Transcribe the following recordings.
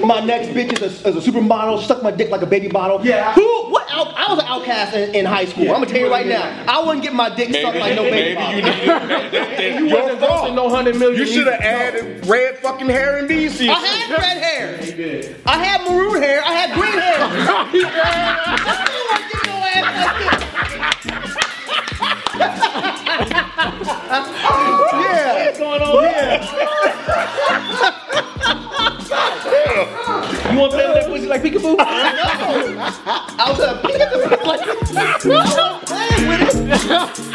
My next bitch is a, is a supermodel, suck my dick like a baby bottle. Yeah. Who? What? Out, I was an outcast in, in high school. Yeah, I'm gonna tell you you right wouldn't now. I wouldn't get my dick sucked like no baby maybe bottle. you need You wasn't ghosting no hundred million. You should have added red fucking hair and these I had red hair. I had maroon hair. I had green hair. I still want to get your ass like this. yeah. What's going on? Yeah. Play with that pussy like peekaboo? I was a like, I'm playing with it.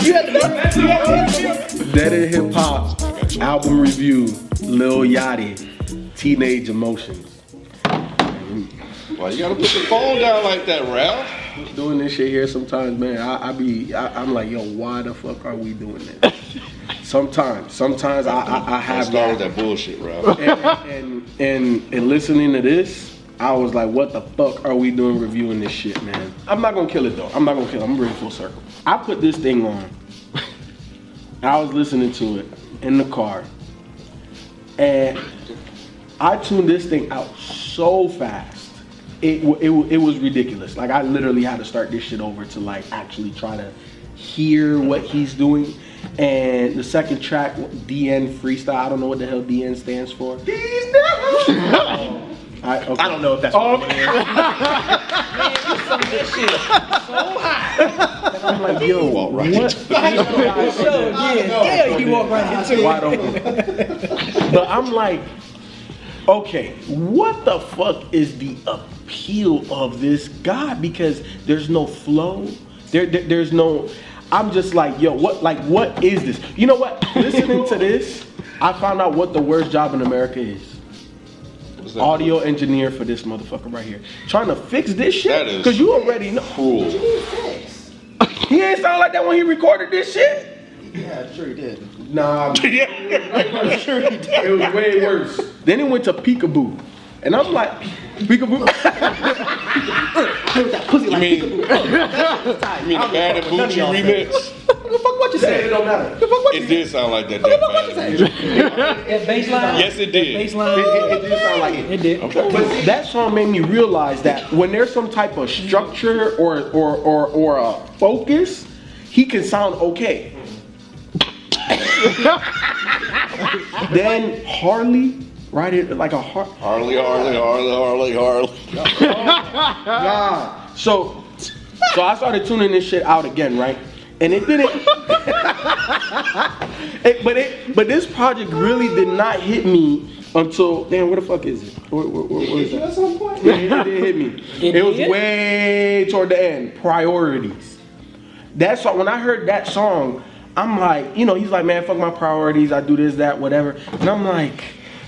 You had to, you had to Dead End Hip Hop album review. Lil Yachty, Teenage Emotions. Why you gotta put the phone down like that, Ralph? Doing this shit here sometimes, man. I, I be, I, I'm like, yo, why the fuck are we doing this? Sometimes, sometimes I, I, I I have started that. that bullshit, Ralph. and, and and and listening to this, I was like, what the fuck are we doing reviewing this shit, man? I'm not gonna kill it though. I'm not gonna kill it. I'm gonna bring it full circle. I put this thing on. I was listening to it in the car. And I tuned this thing out so fast. It, it, it was ridiculous. Like I literally had to start this shit over to like actually try to hear what he's doing. And the second track, DN freestyle. I don't know what the hell DN stands for. I, okay. I don't know if that's what it is. I'm like, yo, Walk right what? Yeah, you walk right into wide open. but I'm like, okay, what the fuck is the appeal of this guy? Because there's no flow. There, there- there's no. I'm just like, yo, what? Like, what is this? You know what? Listening to this, I found out what the worst job in America is. What's that? Audio engineer for this motherfucker right here, trying to fix this shit. That is Because you already know. Cruel. He ain't sound like that when he recorded this shit. Yeah, sure he did. Nah, I'm sure he did. It was way worse. Then it went to Peekaboo. And I'm like, Peekaboo? that Pussy You like mean, you mean the Bad and Bougie remix? What the fuck what you it don't matter. The fuck what It did sound like that. That What you Bad and say? Baseline. Yes, it did. Baseline. It, it, it did sound like it. It did. But that song made me realize that when there's some type of structure or or or, or a focus, he can sound okay. then Harley, right? It like a Har- Harley, Harley, Harley, Harley, Harley. Nah. So, so I started tuning this shit out again, right? And it didn't. it, but it, but this project really did not hit me until damn. Where the fuck is it? Where, where, where, where is that? At some point. Yeah, it did hit me. It, It was did? way toward the end. Priorities. That song. When I heard that song, I'm like, you know, he's like, man, fuck my priorities. I do this, that, whatever. And I'm like.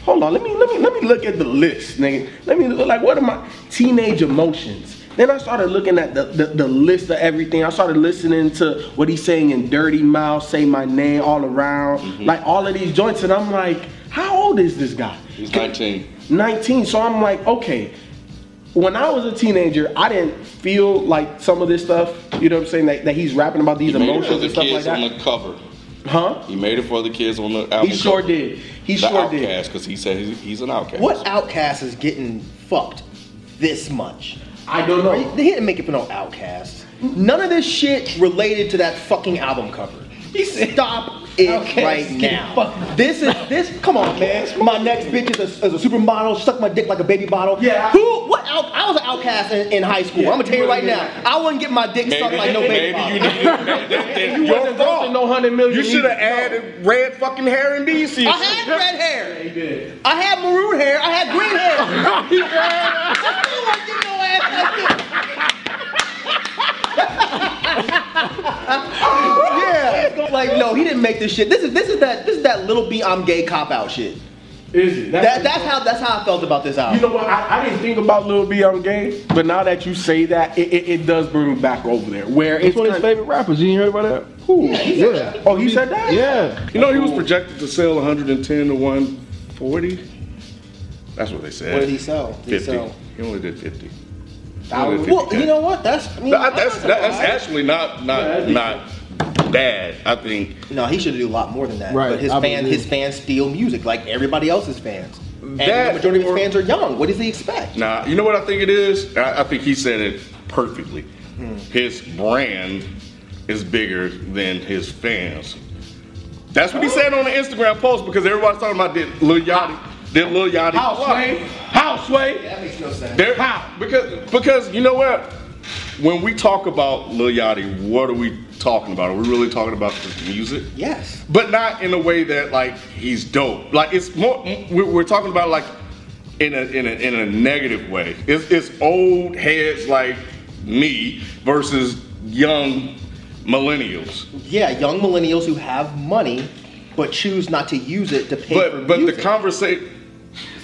Hold on, let me let me let me look at the list, nigga. Let me look like what are my teenage emotions? Then I started looking at the, the, the list of everything. I started listening to what he's saying in Dirty Mouth, Say My Name, All Around, mm-hmm. like all of these joints. And I'm like, how old is this guy? He's 19. 19. So I'm like, okay. When I was a teenager, I didn't feel like some of this stuff, you know what I'm saying, that, that he's rapping about these He made it for emotions the and stuff like that. on the cover. Huh? He made it for the kids on the album He sure cover. did. He The sure did. outcast, because he said he's, he's an outcast. What outcast is getting fucked this much? I don't know. He didn't make it for no outcast. None of this shit related to that fucking album cover. He stop it Outkast right is now. This is this. Come on, man. My next bitch is a, is a supermodel. Suck my dick like a baby bottle. Yeah. Who? What? Out, I was an outcast in, in high school. I'm gonna tell you right now. I wouldn't get my dick sucked like no baby maybe bottle. you need then- then You you're wasn't ghosting no hundred million. You should have added red fucking hair and these I had red hair. I had maroon hair. I had green hair. yeah. Like no, he didn't make this shit. This is this is that this is that little B I'm gay cop out shit. Is it? That, that's how that's how I felt about this album. You know what? I, I didn't think about Lil B on gay, but now that you say that, it, it, it does bring me back over there. Where It's it's one of his favorite rappers. You ain't heard about that? Who? Yeah. Oh, he said that. Yeah. You know, he was projected to sell 110 to 140. That's what they said. What did he sell? Did he 50. sell? He only did 50. I would- Only Well, you know what? That's I mean, That- that's that, that's actually not not not bad. I think No, he should do a lot more than that. Right, But his I fans, believe. his fans steal music like everybody else's fans. And That the majority of his fans are young. What does he expect? Nah, you know what I think it is? I, I think he said it perfectly. Hmm. His brand is bigger than his fans. That's what he said on the Instagram post because everybody's talking about did Lil Yachty, did Lil Yachty How sway? How sway? That makes no sense. There, Because because you know what? When we talk about Lil Yachty, what are we talking about? Are we really talking about his music? Yes. but not in a way that like he's dope. Like it's more we're, we're talking about like in a in a in a negative way. It's it's old heads like me versus young millennials. Yeah, young millennials who have money but choose not to use it to pay for But but the conversation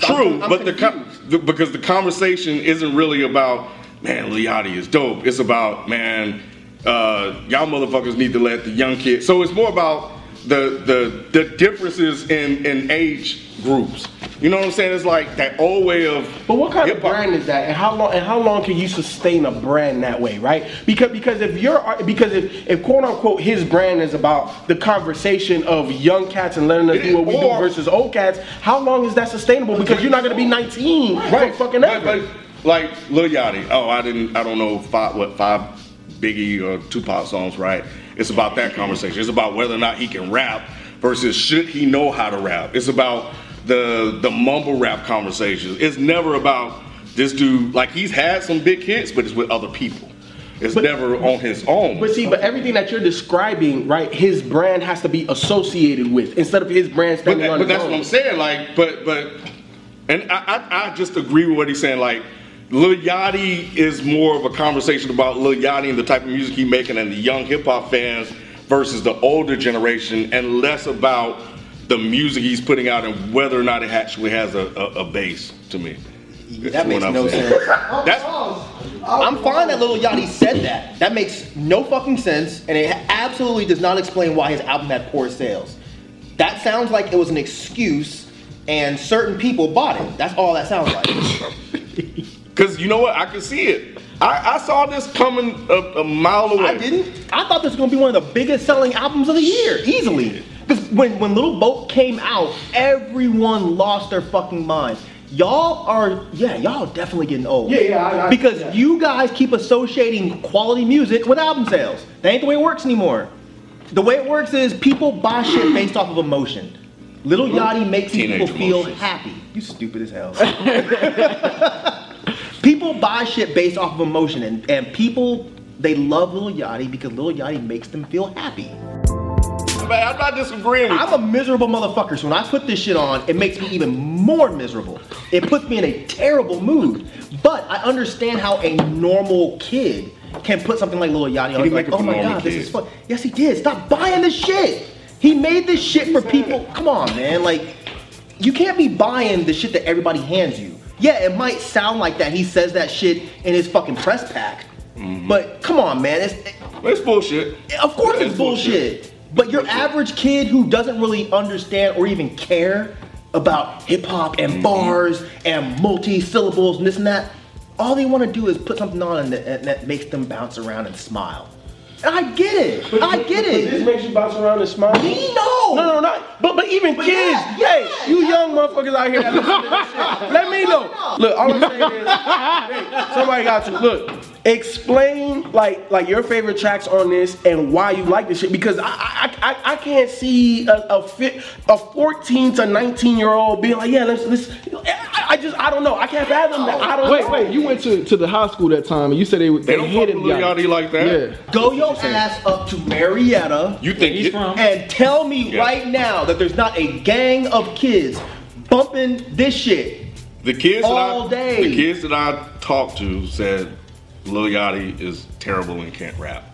true, I'm but the, con- the because the conversation isn't really about man Yachty is dope. It's about man uh, y'all motherfuckers need to let the young kids. So it's more about the the the differences in in age groups. You know what I'm saying? It's like that old way of. But what kind of hip-hop. brand is that, and how long? And how long can you sustain a brand that way, right? Because because if you're because if, if quote unquote his brand is about the conversation of young cats and letting us do what we do versus old cats, how long is that sustainable? Because you're not going to be 19 right? fucking but, ever. but like Lil Yachty. Oh, I didn't. I don't know five what five Biggie or Tupac songs. Right? It's about that conversation. It's about whether or not he can rap versus should he know how to rap. It's about the the mumble rap conversations. It's never about this dude. Like he's had some big hits, but it's with other people. It's But- never on his own. But see, but everything that you're describing, right? His brand has to be associated with instead of his brand But, that- on but that's own. what I'm saying. Like, but but, and I, I I just agree with what he's saying. Like, Lil Yachty is more of a conversation about Lil Yachty and the type of music he's making and the young hip hop fans versus the older generation, and less about the music he's putting out and whether or not it actually has a, a, a base. To me, that That's makes no saying. sense. That's I'm fine that Lil Yachty said that. That makes no fucking sense, and it absolutely does not explain why his album had poor sales. That sounds like it was an excuse, and certain people bought it. That's all that sounds like. because you know what? I can see it. I, I saw this coming a, a mile away. I didn't. I thought this was gonna be one of the biggest selling albums of the year, easily. Because when when Little Boat came out, everyone lost their fucking mind. Y'all are, yeah, y'all definitely getting old. Yeah, yeah, I- I- because yeah. you guys keep associating quality music with album sales. That ain't the way it works anymore. The way it works is people buy shit based off of emotion. Little Yachty makes Teenage people feel emotions. happy. You stupid as hell. people buy shit based off of emotion, and, and people they love Little Yachty because Little Yachty makes them feel happy. Man, I'm not disagreeing with I'm a miserable motherfucker, so when I put this shit on, it makes me even more miserable. It puts me in a terrible mood. But I understand how a normal kid can put something like Lil Yachty on. He like, oh my normal god, this is fun. Yes, he did. Stop buying this shit. He made this shit for people. Come on, man. Like, you can't be buying the shit that everybody hands you. Yeah, it might sound like that. He says that shit in his fucking press pack. Mm-hmm. But come on, man. It's, It's bullshit. of course it's It's bullshit. bullshit. But your average kid who doesn't really understand or even care about hip hop Mm-hmm. and bars and multi syllables and this and that, all they want to do is put something on and that, and that makes them bounce around and smile. And I get it. I get But This makes you bounce around and smile. Me no. No, no, not. But but even kids, yeah, hey, yeah, you young motherfuckers out here that listen to this shit, let me know. Look, all I'm saying is, hey, somebody got to look. Explain like like your favorite tracks on this and why you like this shit because I I, I, I can't see a a, fit, a 14 to 19 year old being like yeah let's let's I, I just I don't know I can't fathom that I don't Wait, know. wait. You went to, to the high school that time, and you said they They they, don't fuck hated with Lil Yachty like that. Yeah. Go your ass up to Marietta. You think He's from- and tell me Yeah. right now that there's not a gang of kids bumping this shit. The kids All that I, day. the kids that I talked to said Lil Yachty is terrible and can't rap,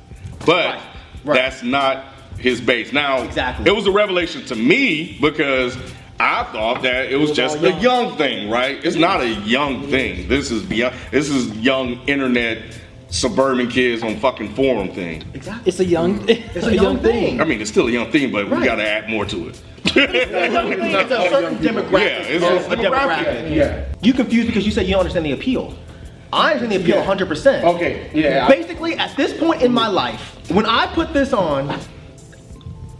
but Right, right. that's not his base. Now, Exactly. it was a revelation to me because I thought that it was just a young thing, right? It's not a young thing. This is beyond. This is young internet suburban kids on fucking forum thing. Exactly. It's a young, it's a, young thing. I mean, it's still a young thing, but we Right. got to add more to it. It's a certain demographic. Yeah, it's of a a demographic. Yeah. You confused because you said you don't understand the appeal. I understand the appeal Yeah. 100%. Okay, yeah. Basically, at this point in my life, when I put this on,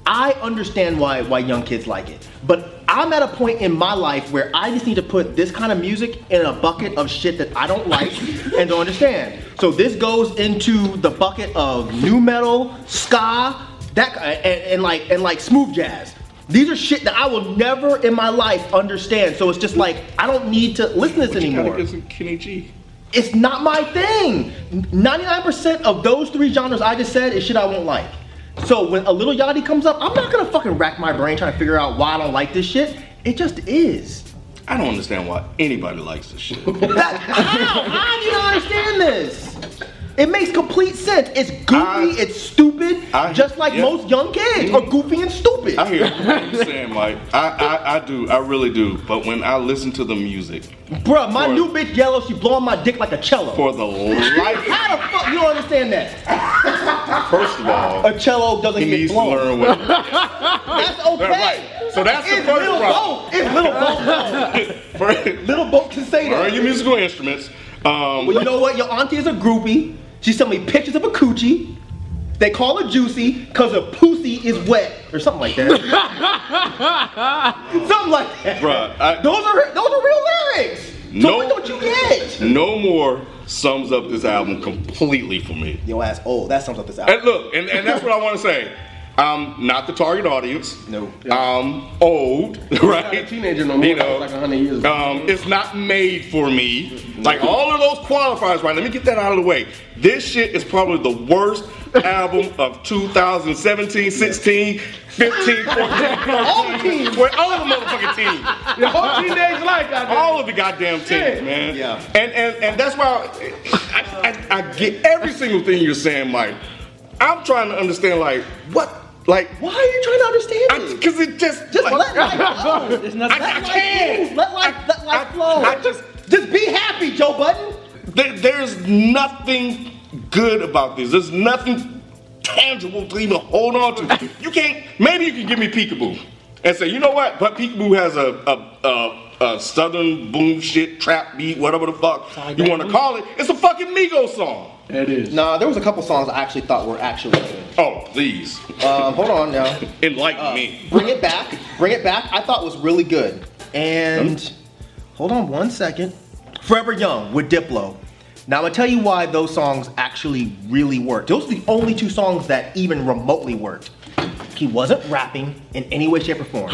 I understand why why young kids like it. But I'm at a point in my life where I just need to put this kind of music in a bucket of shit that I don't like and don't understand. So this goes into the bucket of new metal, ska, that and, and like and like smooth jazz. These are shit that I will never in my life understand. So it's just like I don't need to listen to this You gotta anymore get some Kenny G. it's not my thing. 99% of those three genres I just said is shit I won't like. So when a little Yachty comes up, I'm not gonna fucking rack my brain trying to figure out why I don't like this shit. It just is. I don't understand why anybody likes this shit. That, how? How do you not understand this? It makes complete sense. It's goofy, I- it's stupid, I- just like yeah. most young kids are goofy and stupid. I hear what you're saying, Mike. I, I, I do. I really do. But when I listen to the music, Bruh, my For- new bitch yellow, she blowing my dick like a cello. for the life, How the fuck you don't understand that? first of all, A cello doesn't he get needs to learn what. That's okay. Right. So that's the it's first little problem. boat. It's little boat. Little boat can say learn that. your musical instruments. Um, Well, you know what? Your auntie is a groupie. She sent me pictures of a coochie. They call her juicy because her pussy is wet or something like that. something like that. Bruh, I- those are those are real lyrics. So No. what don't you get? no more sums up this album completely for me. Yo ass old. That sums up this album. And look, and, and that's what I want to say. I'm not the target audience. No. I'm old, right? not a teenager no more. You know, Like 100 years ago. Um, it's not made for me. Like all of those qualifiers, right? Let me get that out of the way. This shit is probably the worst album of 2017, 16, 15, 14. All the teams. All of the motherfucking teams. The whole teenage life, goddamn. All of the goddamn teams, Yeah. man. Yeah. And and and that's why I, I, I get every single thing you're saying, Mike. I'm trying to understand, like, what, like, Why are you trying to understand me? because it just, Just like, let life flow. There's nothing. I, I Let life can't. Let life, let life I- flow. I just, just be happy, Joe Budden. there, there's nothing good about this. There's nothing tangible to even hold on to. You can't. Maybe you can give me Peekaboo and say, you know what? But Peekaboo has a a, a, a southern boom shit trap beat, whatever the fuck you want to call it. It's a fucking Migos song. It is. Nah, there was a couple songs I actually thought were actually good. Oh, please Um, hold on now. enlighten me. Bring it back. Bring it back. I thought was really good. And hold on one second. Forever Young with Diplo. Now I'm gonna tell you why those songs actually really worked. Those are the only two songs that even remotely worked. He wasn't rapping in any way, shape, or form.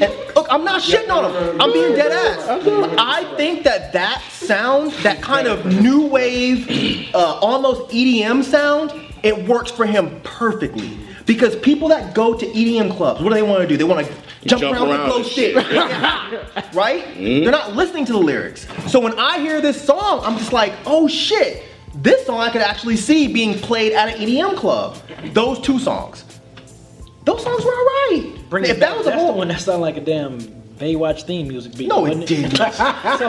And look, I'm not shitting on him. I'm being dead ass. I think that that sound, that kind of new wave, uh, almost EDM sound, it works for him perfectly. Because people that go to EDM clubs, what do they want to do? They want to jump, Jump around, around and and shit, right? They're not listening to the lyrics. So when I hear this song, I'm just like, oh shit, this song I could actually see being played at an EDM club. Those two songs. Those songs were alright. Bring if it that was a the whole one that sounded like a damn Baywatch theme music beat. No, it didn't. Sound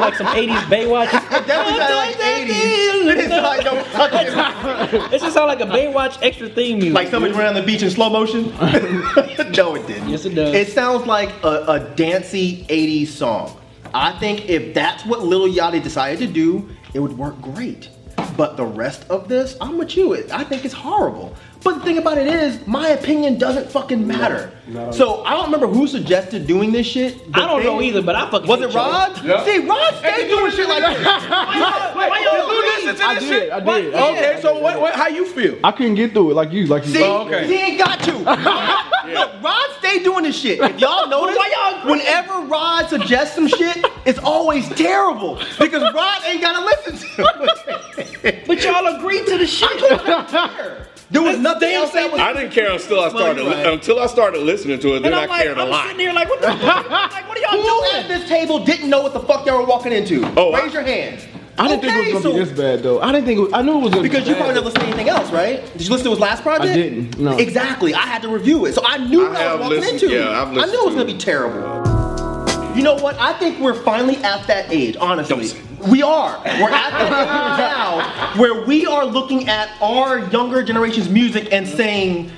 like some 80s Baywatch. It definitely sounded like 80s. It sounded like, no fucking- just sound like a Baywatch extra theme music. like somebody ran on the beach in slow motion? no, it didn't. Yes, it does. It sounds like a, a dancey 80s song. I think if that's what Lil Yachty decided to do, it would work great. But the rest of this, I'm with you. It- I think it's horrible. But the thing about it is, my opinion doesn't fucking matter. So I don't remember who suggested doing this shit. I don't but know either, but I fucking Was it Rod? Yeah. See, Rod stayed doing shit like this. Why y'all You listen to I this did, shit? I did. Okay, so what, what? How you feel? I couldn't get through it like you, like you. See, Oh, okay. he ain't got to. Look, Rod stay doing this shit. If y'all notice, why y'all whenever Rod suggests some shit, it's always terrible because Rod ain't gotta listen to it. But y'all agreed to the shit. There was nothing else that was. I didn't care until I started you're right. until I started listening to it. Then And I I'm like, cared a I'm lot. sitting here like, what the fuck? Like, what are y'all Who doing? at this table didn't know what the fuck y'all were walking into? Oh, I- Raise your hand. I didn't think it was gonna be this bad though. I didn't think it was, I knew it was gonna Because be you bad. probably never listened to anything else, right? Did you listen to his last project? I didn't, no. Exactly. I had to review it, so I knew I what I was walking listened- into. yeah, I've listened I knew it was gonna be terrible. You know what? I think we're finally at that age, honestly. We are. We're at that age now where we are looking at our younger generation's music and saying,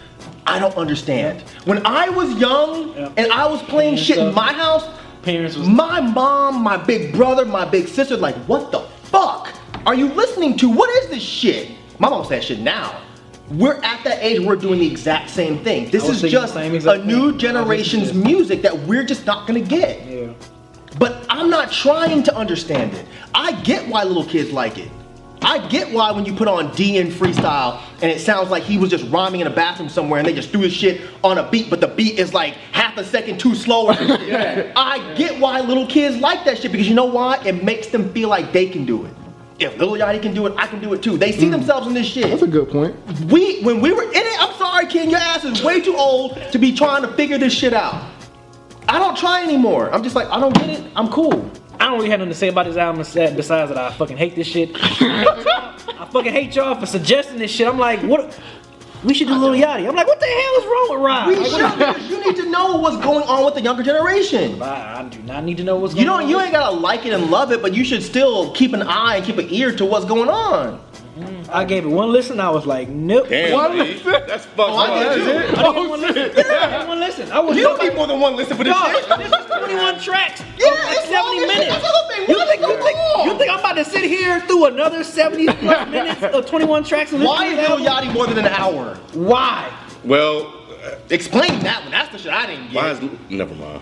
I don't understand. When I was young Yeah. and I was playing shit in my house, Parents was my mom, my big brother, my big sister, like, what the fuck are you listening to? What is this shit? My mom said shit now. We're at that age where we're doing the exact same thing. This is just a new thing. generation's music that we're just not gonna get. yeah. But I'm not trying to understand it. I get why little kids like it. I get why when you put on D in freestyle and it sounds like he was just rhyming in a bathroom somewhere and they just threw his shit on a beat, but the beat is like half a second too slow. Shit. I get why little kids like that shit because you know why? It makes them feel like they can do it. If Lil Yachty can do it, I can do it too. They see hmm. themselves in this shit. That's a good point. We when we were in it, I'm sorry, Ken, your ass is way too old to be trying to figure this shit out. I don't try anymore. I'm just like, I don't get it. I'm cool. I don't really have nothing to say about this album besides that I fucking hate this shit. I, hate y'all. I fucking hate y'all for suggesting this shit. I'm like, what? We should do Lil Yachty. I'm like, what the hell is wrong with Rob? We Like, should you need to know what's going on with the younger generation. I, I do not need to know what's You going don't on. you ain't gotta like it and love it, but you should still keep an eye and keep an ear to what's going on. I gave it one listen. I was like, nope. Damn, B, that's fucked Oh, I up. did too. Oh, I didn't get one listen. I didn't get one listen. I was You don't need more than one listen for this Dog, shit. this is 21 tracks. Yeah, of like it's 70 as minutes. That's the other thing. You think, you, think, you think I'm about to sit here through another 70 plus minutes of 21 tracks and listen Why is this Lil album? Yachty more than an hour? Why? Well, Explain that one. That's the shit I didn't why get. is never mind.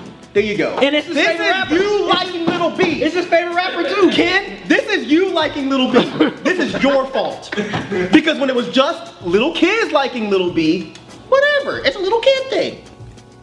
There you go. And it's his this favorite is rapper. you liking Little B. it's his favorite rapper too. Ken, this is you liking Little B. this is your fault. Because when it was just little kids liking Little B, whatever, it's a little kid thing.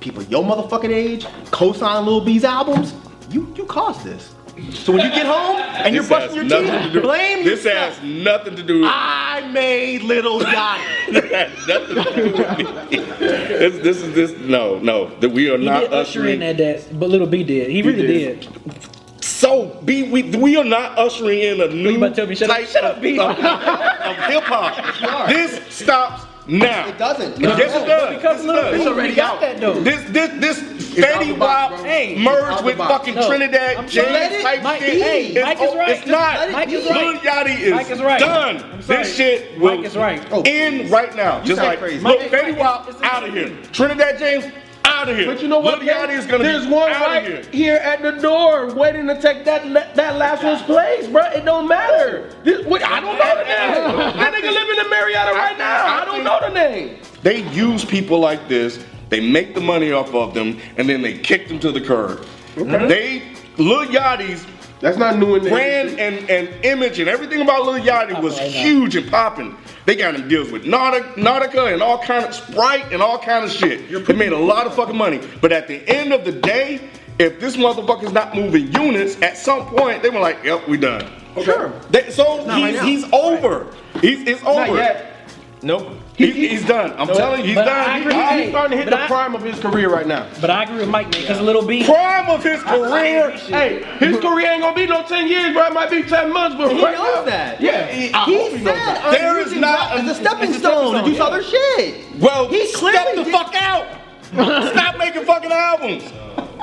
People your motherfucking age co-sign Little B's albums, you you caused this. So when you get home and you're This brushing your has nothing to teeth, do- blame This yourself. has nothing to do with I made Little Yachty. It has nothing to do with me. This, this is this. No, no. That we are He not did usher in ushering. that, that, but Little B did. He really did. did. So, B, we we are not ushering in a new You about to tell me, shut up, type shut up, B. of, of hip hop. This stops now. It doesn't. Yes, it does. Because Yes, it Little. B It's already got out. that though. This this this out Fetty Wap bro. Hey, it's out merged with box. fucking No, Trinidad I'm James let it- type Mike- shit. hey, It's Mike is right. It's not. Mike is Lil right. Yachty is, Mike is right. done. I'm sorry. This shit will Mike is right. Oh. end right now. Just like crazy. look, Mike is Fetty. Wap It's- it's out of here. Trinidad James out of here. But you know what? Lil Yachty is gonna There's be one out right of here. here at the door waiting to take that that last one's place, bro. It don't matter. This, what, I don't know the name. That nigga living in Marietta right now. I don't know the name. They use people like this. They make the money off of them, and then they kick them to the curb. They Lil Yachty's That's not new in the brand and, and image and everything about Lil Yachty was right huge and popping. They got him deals with Nautica, Nautica and all kind of Sprite and all kind of shit. They made a lot of fucking money. But at the end of the day, if this motherfucker's not moving units, at some point they were like, "Yep, we done." Sure. They, so not right he's, now. he's over. He's it's over. Not yet. Nope. He's, he's done. I'm telling you, he's done. agree. He's starting to hit the I- prime of his career right now. But I agree with Mike, man, because a Little B. Prime of his career. Hey, his career ain't gonna be no 10 years, bro. It might be 10 months, but He right knows now- that. Yeah, he, I He he said that. There is not a- a stepping it's a stepping stone to do stone, other shit. Well, He step the did- fuck out. Stop making fucking albums.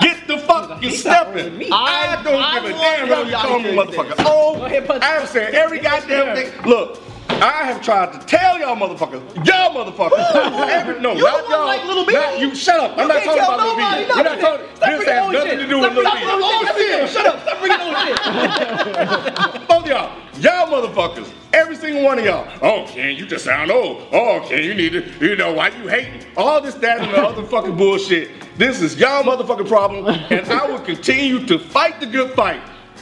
Get the fuck you stepping. I don't I give a damn what you call me, motherfucker. Oh, Go ahead, punch- I've said every goddamn thing. Look. I have tried to tell y'all motherfuckers, y'all motherfuckers, every, no, You not y'all, like Lil B. not you. Shut up! I'm not talking about Lil B. nobody We're not talking. Stop This has nothing to do with Stop Lil bringing B. old shit. Shut up. Stop bringing on shit. Both y'all, y'all motherfuckers, every single one of y'all. Oh, Ken, you just sound old. Oh, Ken, you need to, you know, why you hating? All this, that, and the other fucking bullshit. This is y'all motherfucking problem, and I will continue to fight the good fight.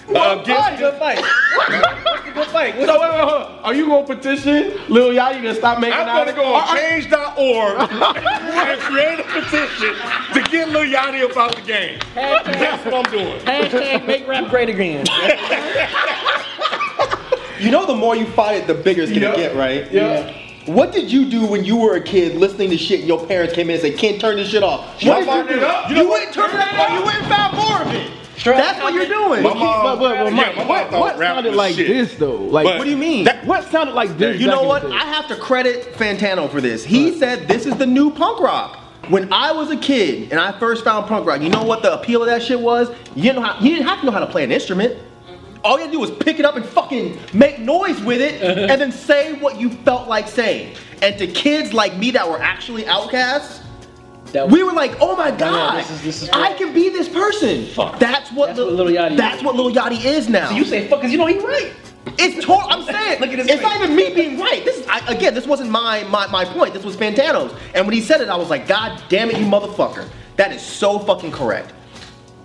Uh, against Good fight. What's the good fight? What's So wait, wait, hold on. Are you gonna petition Lil Yachty to stop making I'm out? gonna go on Are- are- change.org and create a petition to get Lil Yachty about the game. Hashtag, That's what I'm doing. Hashtag make rap great again. You know, the more you fight it, the bigger it's gonna Yeah. get, right? Yeah. What did you do when you were a kid listening to shit and your parents came in and said, Can't turn this shit off? What did you do? you You, know what? went and turned it off, you went and found more of it. Straight That's what you're doing. My mom, But, but, but yeah, my what, thought what sounded like shit. this though? Like, But- What do you mean? That- what sounded like this? You know what? I have to credit Fantano for this. He said this is the new punk rock. When I was a kid and I first found punk rock, you know what the appeal of that shit was? You didn't know how, you didn't have to know how to play an instrument. All you had to do was pick it up and fucking make noise with it and then say what you felt like saying. And to kids like me that were actually outcasts, That we were like, oh my god, this is- this is I can be this person. Fuck. That's what, That's Lil- what Lil Yachty That's is. what Lil Yachty is now. So you say fuck, cause you know he right. It's total. I'm saying. Look at his It's face. not even me being right. This is I, again. This wasn't my, my my point. This was Fantano's. And when he said it, I was like, God damn it, you motherfucker. That is so fucking correct.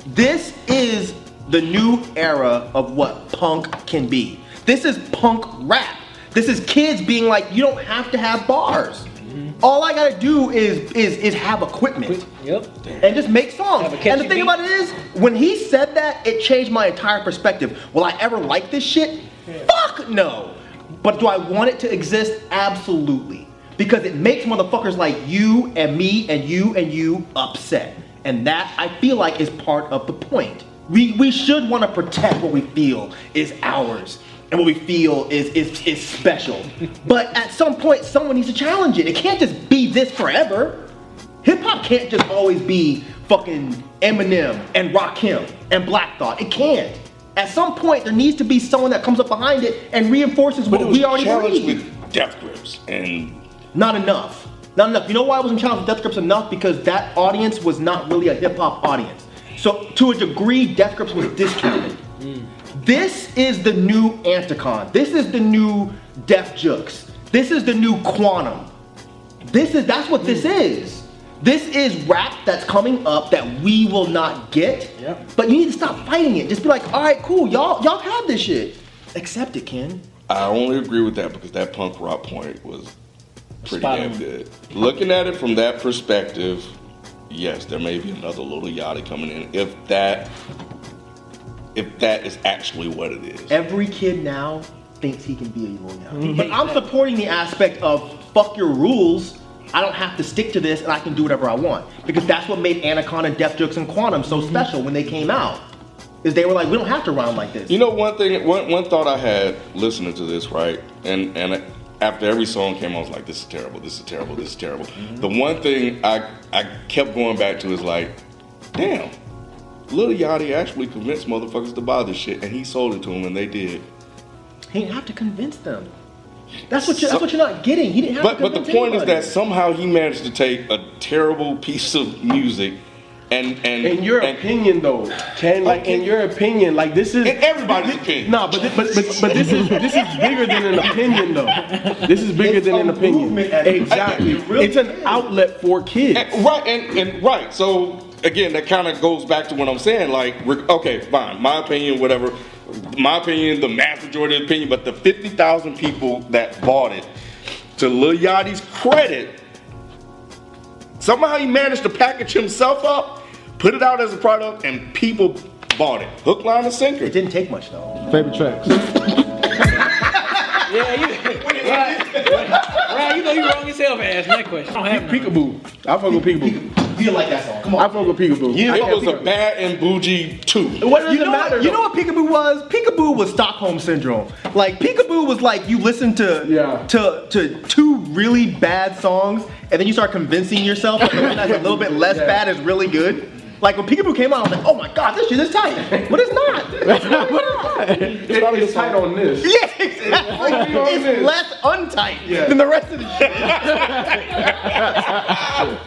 This is the new era of what punk can be. This is punk rap. This is kids being like, you don't have to have bars. All I gotta do is is is have equipment Yep. and just make songs. Have a catchy And the thing beat. about it is, when he said that, it changed my entire perspective. Will I ever like this shit? Fuck no. But do I want it to exist? Absolutely. Because it makes motherfuckers like you and me and you and you upset. And that I feel like is part of the point. We we should want to protect what we feel is ours. And what we feel is, is is special. But at some point someone needs to challenge it. It can't just be this forever. Hip hop can't just always be fucking Eminem and Rakim and Black Thought. It can't. At some point, there needs to be someone that comes up behind it and reinforces But what it was we already challenged believe. with Death Grips and Not enough. Not enough. You know why I wasn't challenged with Death Grips enough? Because that audience was not really a hip hop audience. So to a degree, Death Grips was discounted. Mm. This is the new Anticon. This is the new Def Jux. This is the new Quannum. This is that's what this hmm. is. This is rap that's coming up that we will not get. Yep. But you need to stop fighting it. Just be like, all right, cool, y'all, y'all have this shit. Accept it, Ken. I only agree with that because that punk rock point was pretty Spot damn on. good. Looking at it from that perspective, yes, there may be another little Yachty coming in if that if that is actually what it is. Every kid now thinks he can be a Lil Yachty. Mhm. But I'm supporting the aspect of fuck your rules. I don't have to stick to this and I can do whatever I want. Because that's what made Anticon, Def Jux, and Quannum so mhm. special when they came out. Is they were like, we don't have to rhyme like this. You know, one thing, one, one thought I had listening to this, right? And and after every song came, I was like, this is terrible, this is terrible, this is terrible. Mhm. The one thing I I kept going back to is like, damn, Lil Yachty actually convinced motherfuckers to buy this shit, and he sold it to them, and they did. He didn't have to convince them. That's what you're, So- that's what you're not getting. He didn't have But to but the convince point is that somehow he managed to take a terrible piece of music and and In your and, opinion, though, Ken, like in your opinion, like this is In everybody's opinion. No, but, thi- but but but this is this is bigger than an opinion, though. This is bigger It's than an opinion. movement at the- Exactly, It really it's an is. outlet for kids. And- right and, and right so again that kind of goes back to what i'm saying like okay fine my opinion whatever my opinion the mass majority of the opinion but the 50000 people that bought it to lil yachty's credit somehow he managed to package himself up put it out as a product and people bought it hook line and sinker It didn't take much though. Favorite tracks. Yeah, you. Right, right, you know you wrong yourself for asking that question. I don't have. Peekaboo. I fuck with peekaboo. You didn't like that song. Come on. I on. fuck with peekaboo. You- I it was a bad and bougie too What does You it know, matter? what, you know what peekaboo was? Peekaboo was Stockholm syndrome. Like peekaboo was like you listen to Yeah. to to two really bad songs, and then you start convincing yourself that the one that's a little bit less Yeah. bad is really good. Like when peekaboo came out, I was like, oh my god, this shit is tight, but it's not. It's not. It- it's tight on this. Yeah, exactly. It's less untight than the rest of the shit.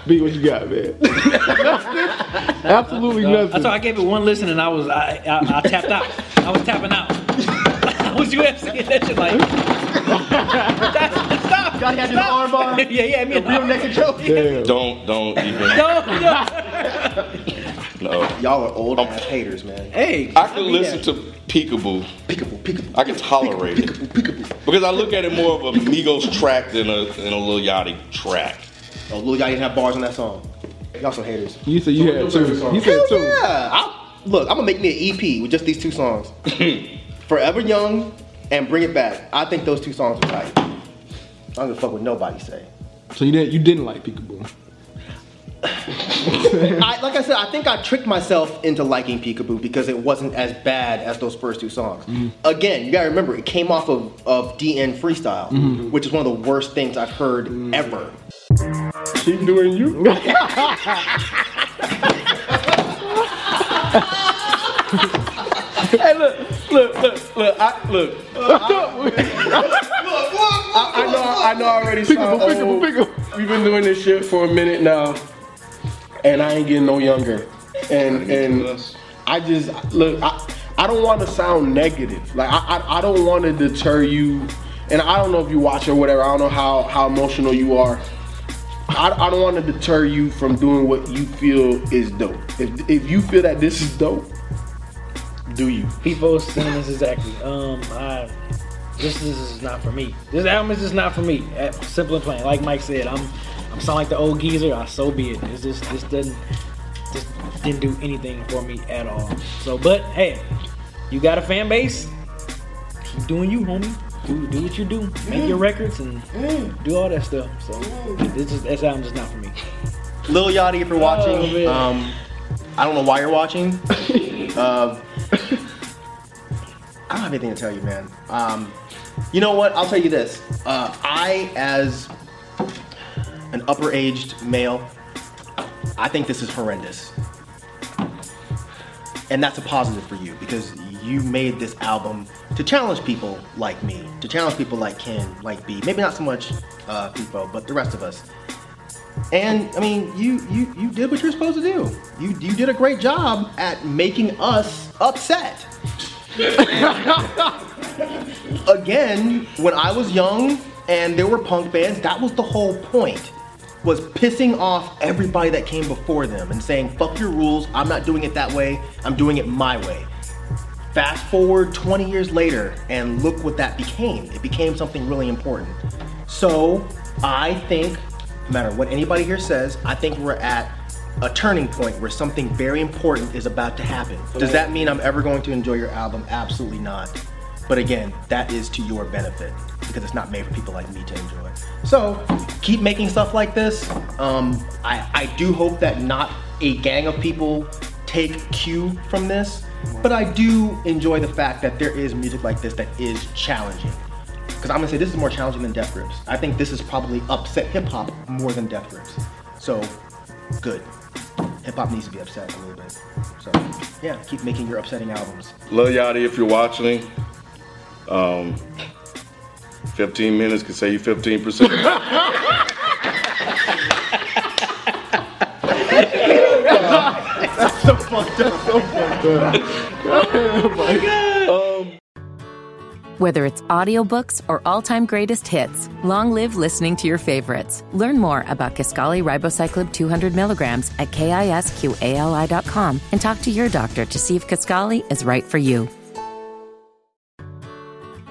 B, what you got, man? Absolutely That's nothing. why I gave it one listen and I was I I, I tapped out. I was tapping out. I was UFC that shit like. Stop! God had you the arm bar. Yeah, yeah, me. A Real naked choke. Damn. don't don't even No, no. No. Y'all are old ass haters, man. Hey, I can mean listen that. to Peekaboo Peekaboo, peekaboo. I can tolerate it. Peekaboo, peekaboo. because I look at it more of a Migos track than a than a Lil Yachty track. Oh, Lil Yachty didn't have bars on that song. Y'all some haters. You said you had two. You said two. Yeah. I, look, I'm gonna make me an EP with just these two songs. Forever Young and Bring It Back. I think those two songs are tight. I don't give a fuck what nobody say. So you didn't you didn't like Peekaboo. I, like I said, I think I tricked myself into liking Peekaboo because it wasn't as bad as those first two songs. Mm-hmm. Again, you gotta remember, it came off of, of DN Freestyle, mm-hmm. which is one of the worst things I've heard mm-hmm. ever. Keep doing you. hey, look, look, look, look, I, look. I, I know, I know. I already sound oh, Peekaboo, old. peekaboo, peekaboo. We've been doing this shit for a minute now, and I ain't getting no younger. And and I just look. I, I don't want to sound negative. Like I, I, I don't want to deter you. And I don't know if you watch or whatever. I don't know how how emotional you are. I, I don't want to deter you from doing what you feel is dope. If if you feel that this is dope, do you? People's sentiments exactly. Um, I, this, this is not for me. This album is just not for me. Simple and plain. Like Mike said, I'm I'm sound like the old geezer. I so be it. It's just this doesn't just didn't do anything for me at all. So, but hey, you got a fan base. Keep doing you, homie. Do, do what you do. Make your records and do all that stuff. So this is this album just not for me. Lil Yachty, if you're watching, Oh, um, I don't know why you're watching. um, I don't have anything to tell you, man. Um, you know what? I'll tell you this. Uh, I, as an upper-aged male, I think this is horrendous, and that's a positive for you because you made this album to challenge people like me, to challenge people like Ken, like B. Maybe not so much uh, Pipo, but the rest of us. And I mean, you you you did what you're supposed to do. You you did a great job at making us upset. Again, when I was young and there were punk bands, that was the whole point. Was pissing off everybody that came before them and saying, fuck your rules, I'm not doing it that way, I'm doing it my way. Fast forward 20 years later, and look what that became. It became something really important. So, I think, no matter what anybody here says, I think we're at a turning point where something very important is about to happen. Does that mean I'm ever going to enjoy your album? Absolutely not. But again, that is to your benefit because it's not made for people like me to enjoy. So, keep making stuff like this. Um, I, I do hope that not a gang of people take cue from this, but I do enjoy the fact that there is music like this that is challenging. Because I'm gonna say this is more challenging than Death Grips. I think this is probably upset hip hop more than Death Grips. So, good. Hip hop needs to be upset a little bit. So, yeah, keep making your upsetting albums. Lil Yachty, if you're watching, um, 15 minutes can save you 15%. Whether it's audiobooks or all-time greatest hits, long live listening to your favorites. Learn more about Kisqali Ribociclib 200 milligrams at kisqali.com and talk to your doctor to see if Kisqali is right for you.